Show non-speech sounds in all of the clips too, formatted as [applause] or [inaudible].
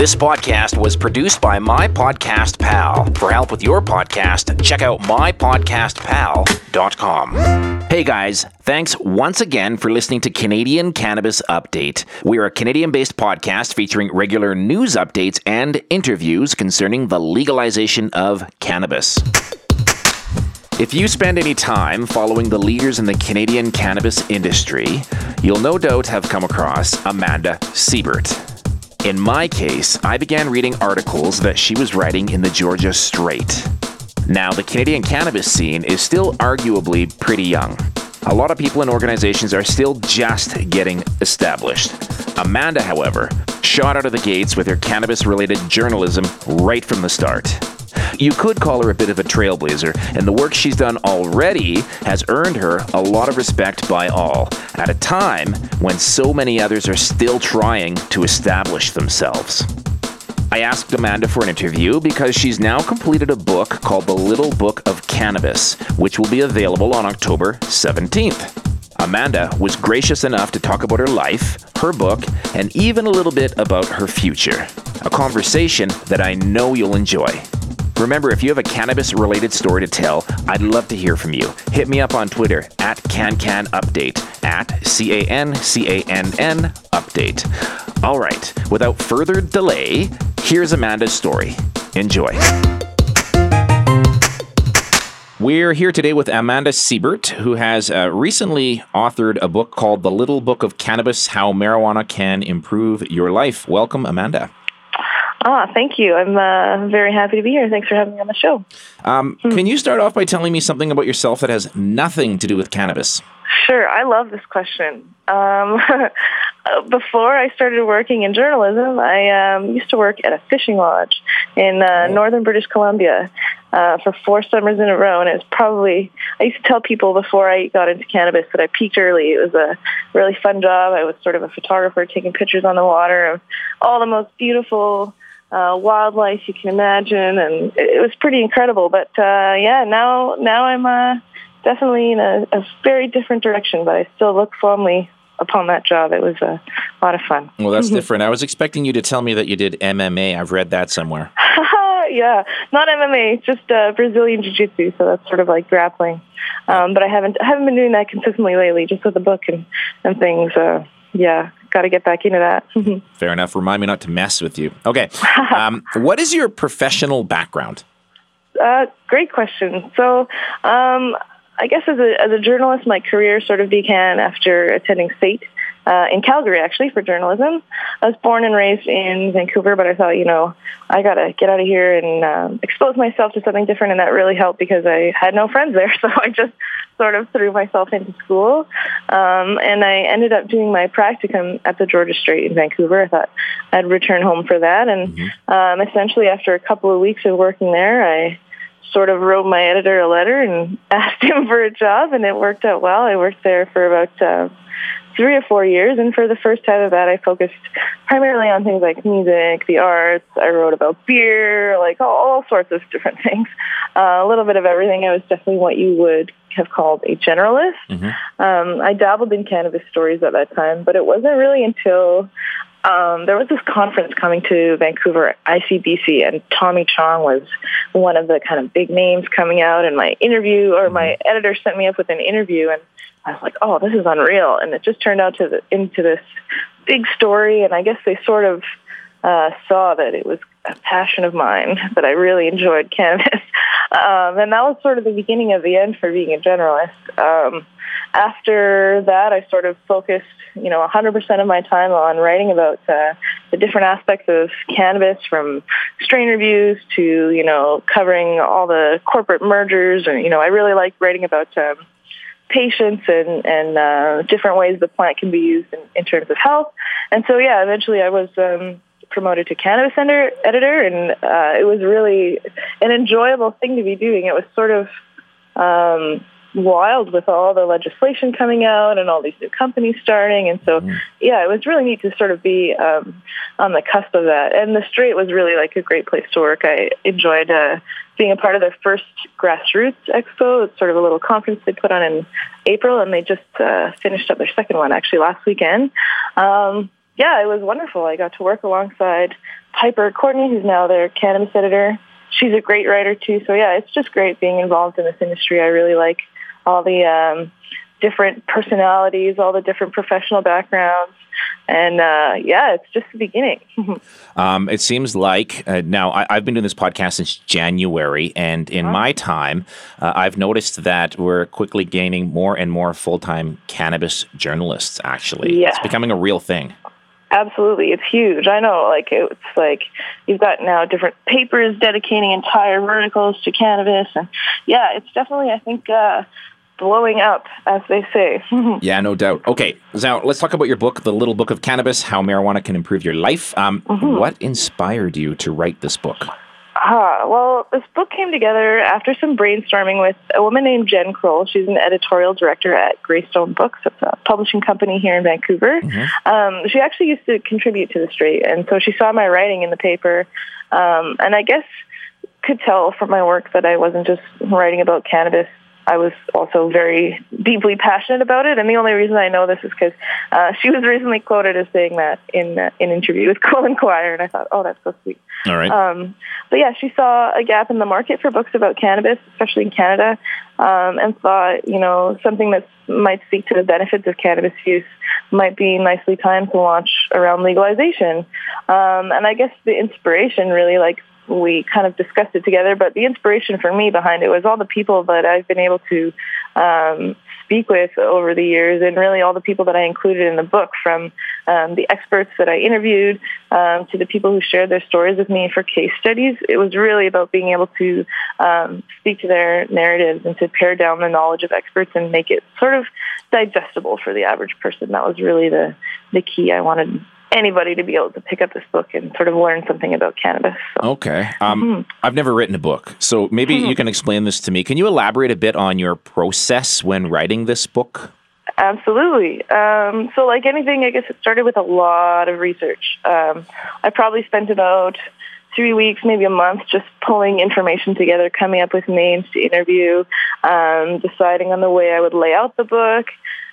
This podcast was produced by My Podcast Pal. For help with your podcast, check out mypodcastpal.com. Hey guys, thanks once again for listening to Canadian Cannabis Update. We're a Canadian based podcast featuring regular news updates and interviews concerning the legalization of cannabis. If you spend any time following the leaders in the Canadian cannabis industry, you'll no doubt have come across Amanda Siebert. In my case, I began reading articles that she was writing in the Georgia Straight. Now, the Canadian cannabis scene is still arguably pretty young. A lot of people and organizations are still just getting established. Amanda, however, shot out of the gates with her cannabis related journalism right from the start. You could call her a bit of a trailblazer, and the work she's done already has earned her a lot of respect by all, at a time when so many others are still trying to establish themselves. I asked Amanda for an interview because she's now completed a book called The Little Book of Cannabis, which will be available on October 17th. Amanda was gracious enough to talk about her life, her book, and even a little bit about her future. A conversation that I know you'll enjoy. Remember, if you have a cannabis related story to tell, I'd love to hear from you. Hit me up on Twitter at CanCanUpdate, at C A N C A N N Update. All right, without further delay, here's Amanda's story. Enjoy. We're here today with Amanda Siebert, who has uh, recently authored a book called The Little Book of Cannabis How Marijuana Can Improve Your Life. Welcome, Amanda. Ah, thank you. I'm uh, very happy to be here. Thanks for having me on the show. Um, hmm. Can you start off by telling me something about yourself that has nothing to do with cannabis? Sure. I love this question. Um, [laughs] before I started working in journalism, I um, used to work at a fishing lodge in uh, northern British Columbia uh, for four summers in a row. And it was probably, I used to tell people before I got into cannabis that I peaked early. It was a really fun job. I was sort of a photographer taking pictures on the water of all the most beautiful uh, wildlife you can imagine, and it, was pretty incredible. But uh, yeah, now now I'm uh, definitely in a, a very different direction, but I still look fondly upon that job. It was a lot of fun. Well, that's [laughs] different. I was expecting you to tell me that you did MMA. I've read that somewhere. [laughs] yeah, not MMA, just uh, Brazilian jiu-jitsu. So that's sort of like grappling. Um, but I haven't I haven't been doing that consistently lately, just with the book and and things. Uh, yeah, got to get back into that. [laughs] Fair enough. Remind me not to mess with you. Okay. Um, what is your professional background? Uh, great question. So, um, I guess as a, as a journalist, my career sort of began after attending SAIT uh, in Calgary, actually, for journalism. I was born and raised in Vancouver, but I thought, you know, I got to get out of here and um, expose myself to something different, and that really helped because I had no friends there. [laughs] So I just sort of threw myself into school, um, and I ended up doing my practicum at the Georgia Straight in Vancouver. I thought I'd return home for that, and mm-hmm. um, essentially after a couple of weeks of working there, I sort of wrote my editor a letter and [laughs] asked him for a job, and it worked out well. I worked there for about uh, three or four years, and for the first time of that, I focused primarily on things like music, the arts. I wrote about beer, like all, all sorts of different [laughs] things. Uh, a little bit of everything. I was definitely what you would have called a generalist. Mm-hmm. Um, I dabbled in cannabis stories at that time, but it wasn't really until um, there was this conference coming to Vancouver, ICBC, and Tommy Chong was one of the kind of big names coming out. And my interview, or my mm-hmm. editor sent me up with an interview, and I was like, "Oh, this is unreal!" And it just turned out to the, into this big story. And I guess they sort of uh, saw that it was a passion of mine that I really enjoyed [laughs] cannabis, um, and that was sort of the beginning of the end for being a generalist. Um, after that, I sort of focused, you know, 100% of my time on writing about uh, the different aspects of cannabis, from strain reviews to, you know, covering all the corporate mergers, and you know, I really like writing about. Um, patients and, and uh, different ways the plant can be used in, in terms of health. And so, yeah, eventually I was um, promoted to cannabis editor, and uh, it was really an enjoyable thing to be doing. It was sort of um, wild with all the legislation coming out and all these new companies starting. And so, mm-hmm. yeah, it was really neat to sort of be um, on the cusp of that. And the Straight was really like a great place to work. I enjoyed uh, being a part of their first grassroots expo. It's sort of a little conference they put on in April, and they just uh, finished up their second one actually last weekend. Um, yeah, it was wonderful. I got to work alongside Piper Courtney, who's now their cannabis editor. She's a great writer too. So yeah, it's just great being involved in this industry. I really like all the um, different personalities, all the different professional backgrounds. And uh, yeah, it's just the beginning. [laughs] um, it seems like uh, now I, have been doing this podcast since January, and in oh. my time, uh, I've noticed that we're quickly gaining more and more full time cannabis journalists. Actually, yeah. it's becoming a real thing. Absolutely, it's huge. I know, like it's like you've got now different papers dedicating entire verticals to cannabis, and yeah, it's definitely I think uh, blowing up, as they say. [laughs] yeah, no doubt. Okay, now let's talk about your book, The Little Book of Cannabis: How Marijuana Can Improve Your Life. Um, mm-hmm. What inspired you to write this book? Ah, well, this book came together after some brainstorming with a woman named Jen Croll. She's an editorial director at Greystone Books. It's a publishing company here in Vancouver. Mm-hmm. Um, she actually used to contribute to the Straight, and so she saw my writing in the paper, um, and I guess could tell from my work that I wasn't just writing about cannabis I was also very deeply passionate about it. And the only reason I know this is because uh, she was recently quoted as saying that in uh, an interview with [laughs] and Quire, and I thought, oh, that's so sweet. All right. Um, but yeah, she saw a gap in the market for books about cannabis, especially in Canada, um, and thought, you know, something that might speak to the benefits of cannabis use might be nicely timed to launch around legalization. Um, and I guess the inspiration really like we kind of discussed it together. But the inspiration for me behind it was all the people that I've been able to um, speak with over the years, and really all the people that I included in the book, from um, the experts that I interviewed um, to the people who shared their stories with me for case studies. It was really about being able to um, speak to their narratives and to pare down the knowledge of experts and make it sort of digestible for the average person. That was really the the key I wanted anybody to be able to pick up this book and sort of learn something about cannabis. So. Okay. Um, mm-hmm. I've never written a book, so maybe mm-hmm. you can explain this to me. Can you elaborate a bit on your process when writing this book? Absolutely. Um, so, like anything, I guess it started with a lot of research. Um, I probably spent about three weeks, maybe a month, just pulling information together, coming up with names to interview, um, deciding on the way I would lay out the book,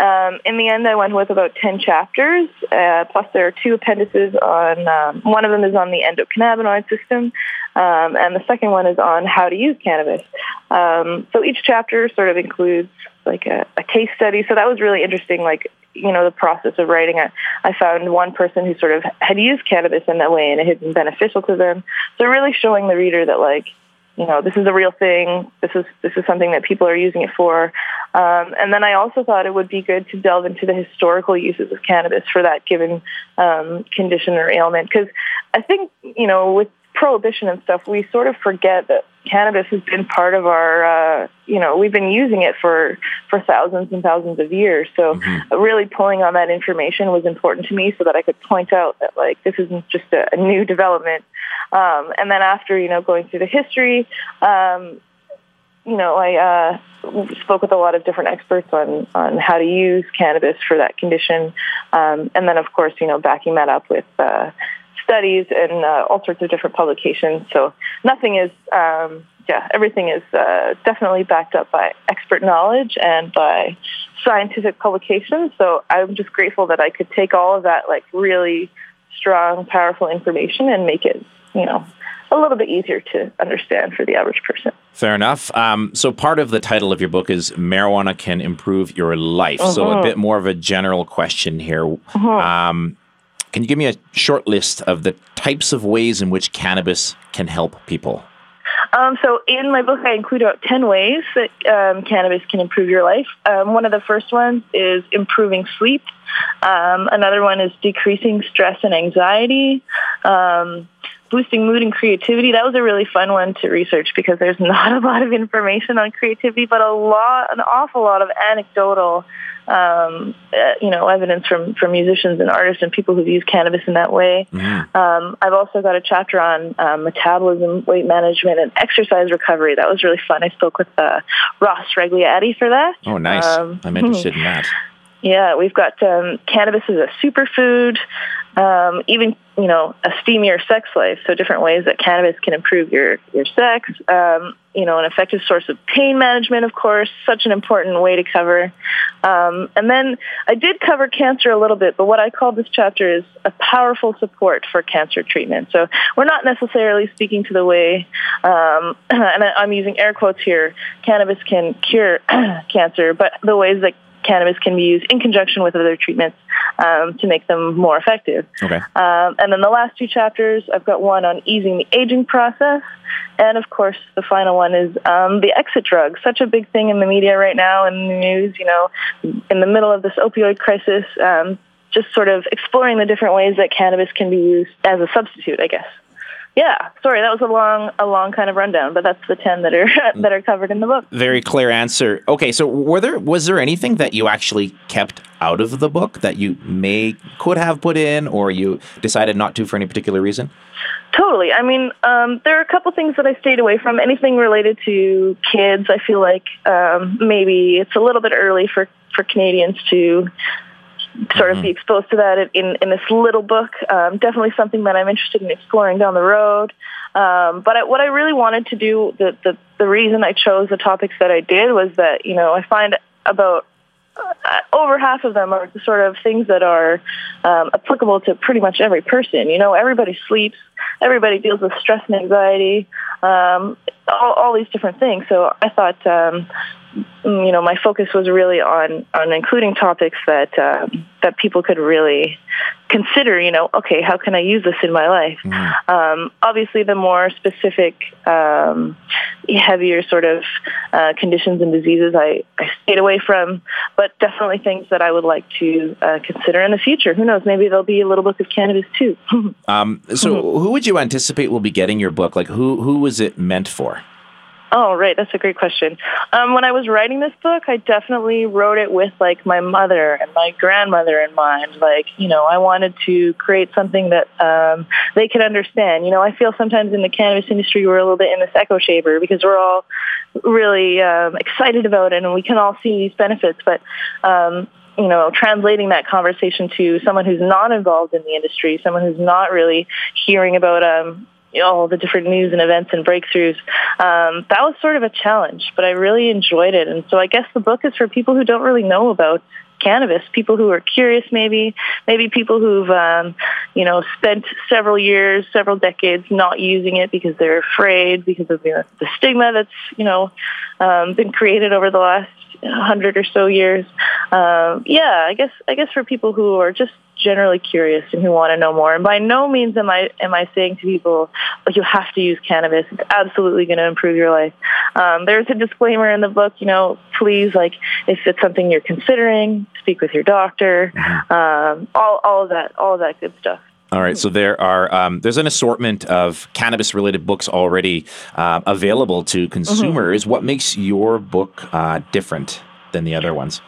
um, in the end, I went with about 10 chapters, uh, plus there are two appendices on, um, one of them is on the endocannabinoid system, um, and the second one is on how to use cannabis. Um, so each chapter sort of includes like a, a, case study. So that was really interesting, like, you know, the process of writing it. I found one person who sort of had used cannabis in that way and it had been beneficial to them. So really showing the reader that like, you know, this is a real thing. This is this is something that people are using it for. Um, and then I also thought it would be good to delve into the historical uses of cannabis for that given um, condition or ailment, because I think you know with prohibition and stuff, we sort of forget that cannabis has been part of our, uh, you know, we've been using it for, for thousands and thousands of years. So mm-hmm. really pulling on that information was important to me so that I could point out that like this isn't just a, a new development. Um, and then after, you know, going through the history, um, you know, I uh, spoke with a lot of different experts on, on how to use cannabis for that condition. Um, and then, of course, you know, backing that up with uh, studies and uh, all sorts of different publications. So nothing is, um, yeah, everything is uh, definitely backed up by expert knowledge and by scientific publications. So I'm just grateful that I could take all of that, like, really strong, powerful information and make it, you know, a little bit easier to understand for the average person. Fair enough. Um, so, part of the title of your book is Marijuana Can Improve Your Life. Uh-huh. So, a mm-hmm. bit more of a general question here. Uh-huh. Um, can you give me a short list of the types of ways in which cannabis can help people? Um, so in my book, I include about 10 ways that um, cannabis can improve your life. Um, one of the first ones is improving sleep. Um, another one is decreasing stress and anxiety. Um, boosting mood and creativity. That was a really fun one to research because there's [laughs] not a lot of information on creativity, but a lot, an awful lot of anecdotal, um, uh, you know, evidence from from musicians and artists and people who've used cannabis in that way. Mm-hmm. Um, I've also got a chapter on um, metabolism, weight management, and exercise recovery. That was really fun. I spoke with uh, Ross Rebagliati for that. Oh, nice! Um, I'm interested [laughs] in that. Yeah, we've got um, cannabis as a superfood. um, even you know a steamier sex life. So different ways that cannabis can improve your your sex. Um, you know, an effective source of pain management, of course, such an important way to cover. Um, and then I did cover cancer a little bit, but what I called this chapter is a powerful support for cancer treatment. So we're not necessarily speaking to the way, um, [clears throat] and I'm using air quotes here, cannabis can cure [clears throat] cancer, but the ways that cannabis can be used in conjunction with other treatments um, to make them more effective. Okay. Um, and then the last two chapters, I've got one on easing the aging process, and of course, the final one is um, the exit drug. Such a big thing in the media right now and the news. You know, in the middle of this opioid crisis, um, just sort of exploring the different ways that cannabis can be used as a substitute, I guess. Yeah, sorry, that was a long, a long kind of rundown, but that's the ten that are [laughs] that are covered in the book. Very clear answer. Okay, so were there was there anything that you actually kept out of the book that you may could have put in, or you decided not to for any particular reason? Totally. I mean, um, there are a couple things that I stayed away from. Anything related to kids, I feel like um, maybe it's a little bit early for for Canadians to sort of mm-hmm. be exposed to that in, in this little book. Um, definitely something that I'm interested in exploring down the road. Um, but I, what I really wanted to do, the, the, the reason I chose the topics that I did was that, you know, I find about uh, over half of them are the sort of things that are um, applicable to pretty much every person. You know, everybody sleeps, everybody deals with stress and anxiety, um, all, all these different things. So I thought, um, you know, my focus was really on on including topics that um, that people could really consider. You know, okay, how can I use this in my life? Mm-hmm. Um, obviously, the more specific, um, heavier sort of uh, conditions and diseases, I, I stayed away from. But definitely things that I would like to uh, consider in the future. Who knows? Maybe there'll be a little book of cannabis too. [laughs] Um, so, who would you anticipate will be getting your book? Like, who who was it meant for? Oh, right. That's a great question. Um, when I was writing this book, I definitely wrote it with like my mother and my grandmother in mind. Like, you know, I wanted to create something that um, they could understand. You know, I feel sometimes in the cannabis industry we're a little bit in this echo chamber because we're all really um, excited about it and we can all see these benefits, but um, you know, translating that conversation to someone who's not involved in the industry, someone who's not really hearing about um, all the different news and events and breakthroughs. Um, that was sort of a challenge, but I really enjoyed it. And so I guess the book is for people who don't really know about cannabis, people who are curious maybe, maybe people who've, um, you know, spent several years, several decades not using it because they're afraid because of the, the stigma that's, you know, um, been created over the last hundred or so years. Um, yeah, I guess I guess for people who are just generally curious and who want to know more. And by no means am I am I saying to people, like you have to use cannabis. It's absolutely going to improve your life. Um, there's a disclaimer in the book. You know, please, like if it's something you're considering, speak with your doctor. Mm-hmm. Um, all all of that, all of that good stuff. All right, so there are um, there's an assortment of cannabis related books already uh, available to consumers. Mm-hmm. What makes your book uh, different than the other ones?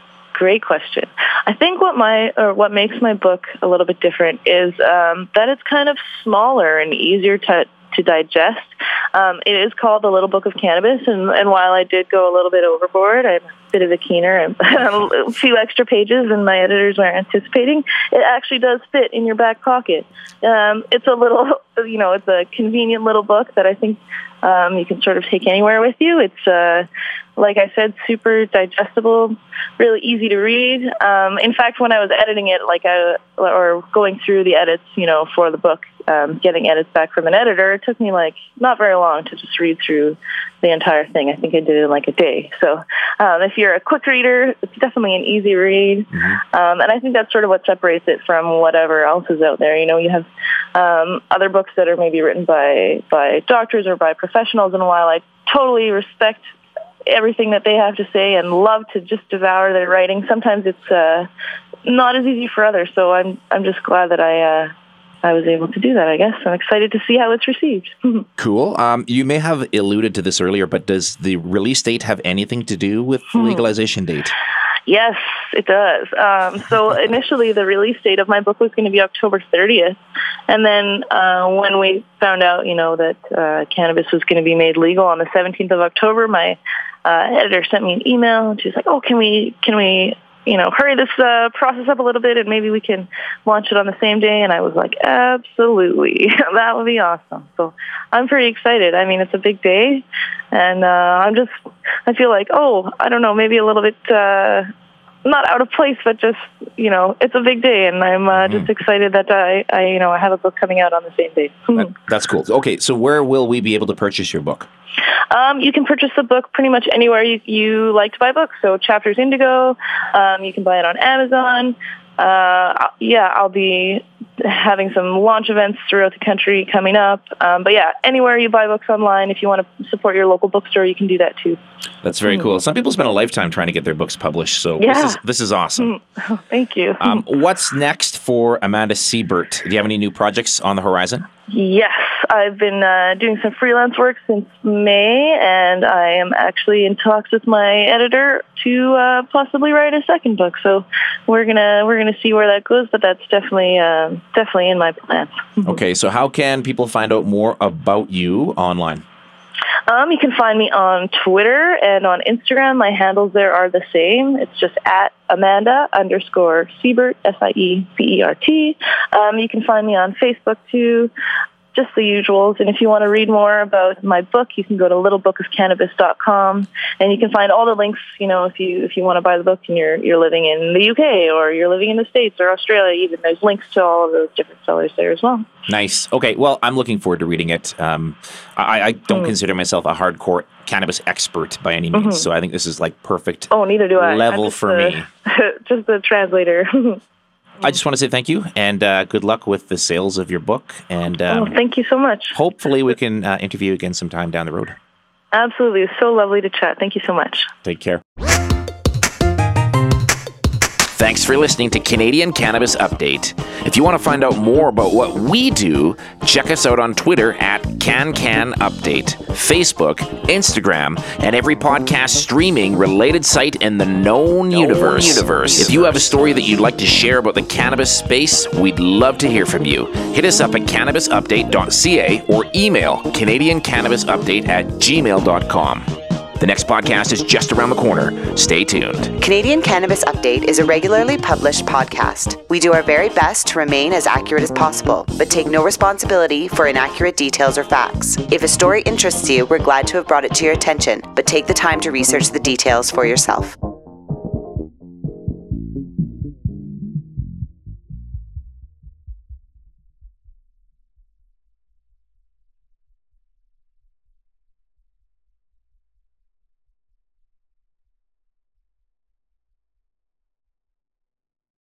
Great question. I think what my or what makes my book a little bit different is um, that it's kind of smaller and easier to to digest. Um, it is called The Little Book of Cannabis, and, and while I did go a little bit overboard, a bit of a keener and [laughs] a few extra pages than my editors were anticipating, it actually does fit in your back pocket. Um, it's a little, [laughs] you know, it's a convenient little book that I think um, you can sort of take anywhere with you. It's, uh, like I said, super digestible, really easy to read. Um, in fact, when I was editing it, like I, or going through the edits, you know, for the book, um, getting edits back from an editor, it took me like not very long to just read through the entire thing. I think I did it in like a day. So um, if you're a quick reader, it's definitely an easy read. Mm-hmm. Um, and I think that's sort of what separates it from whatever else is out there. You know, you have um, other books that are maybe written by by doctors or by professionals, and while I totally respect everything that they have to say and love to just devour their writing, sometimes it's uh, not as easy for others. So I'm I'm just glad that I. Uh, I was able to do that, I guess. I'm excited to see how it's received. [laughs] cool. Um, you may have alluded to this earlier, but does the release date have anything to do with the hmm. legalization date? Yes, it does. Um, so [laughs] initially, the release date of my book was going to be October 30th, and then uh, when we found out, you know, that uh, cannabis was going to be made legal on the 17th of October, my uh, editor sent me an email, and she was like, "Oh, can we can we you know, hurry this uh, process up a little bit and maybe we can launch it on the same day. And I was like, absolutely. [laughs] that would be awesome. So I'm pretty excited. I mean, it's a big day and uh, I'm just, I feel like, oh, I don't know, maybe a little bit, uh, not out of place, but just you know, it's a big day, and I'm uh, mm-hmm. just excited that I, I, you know, I have a book coming out on the same day. that, that's cool. Okay, so where will we be able to purchase your book? Um, you can purchase the book pretty much anywhere you, you like to buy books. So Chapters Indigo, um, you can buy it on Amazon. Uh, yeah, I'll be having some launch events throughout the country coming up. Um, but yeah, anywhere you buy books online, if you want to support your local bookstore, you can do that too. That's very cool. Some people spend a lifetime trying to get their books published, so yeah. this is this is awesome. [laughs] Oh, thank you. Um, what's next for Amanda Siebert? Do you have any new projects on the horizon? Yes, I've been uh, doing some freelance work since May, and I am actually in talks with my editor to uh, possibly write a second book. So we're gonna we're gonna see where that goes, but that's definitely uh, definitely in my plans. okay, so how can people find out more about you online? Um, you can find me on Twitter and on Instagram. My handles there are the same. It's just at Amanda underscore Siebert, S-I-E-B-E-R-T. Um, you can find me on Facebook too just the usuals. And if you want to read more about my book, you can go to littlebookofcannabis.com and you can find all the links, you know, if you if you want to buy the book and you're you're living in the UK or you're living in the States or Australia, even there's links to all of those different sellers there as well. Nice. Okay. Well, I'm looking forward to reading it. Um, I, I, don't mm. consider myself a hardcore cannabis expert by any means, mm-hmm. so I think this is like perfect. Oh, neither do I. Level for a, me. [laughs] just a translator. [laughs] I just want to say thank you and uh, good luck with the sales of your book. And um, oh, thank you so much. Hopefully, we can uh, interview again sometime down the road. Absolutely. so lovely to chat. Thank you so much. Take care. Thanks for listening to Canadian Cannabis Update. If you want to find out more about what we do, check us out on Twitter at CanCanUpdate, Facebook, Instagram, and every podcast streaming related site in the known, known universe. universe. If you have a story that you'd like to share about the cannabis space, we'd love to hear from you. Hit us up at cannabisupdate.ca or email canadiancannabisupdate at gmail.com. The next podcast is just around the corner. Stay tuned. Canadian Cannabis Update is a regularly published podcast. We do our very best to remain as accurate as possible, but take no responsibility for inaccurate details or facts. If a story interests you, we're glad to have brought it to your attention, but take the time to research the details for yourself.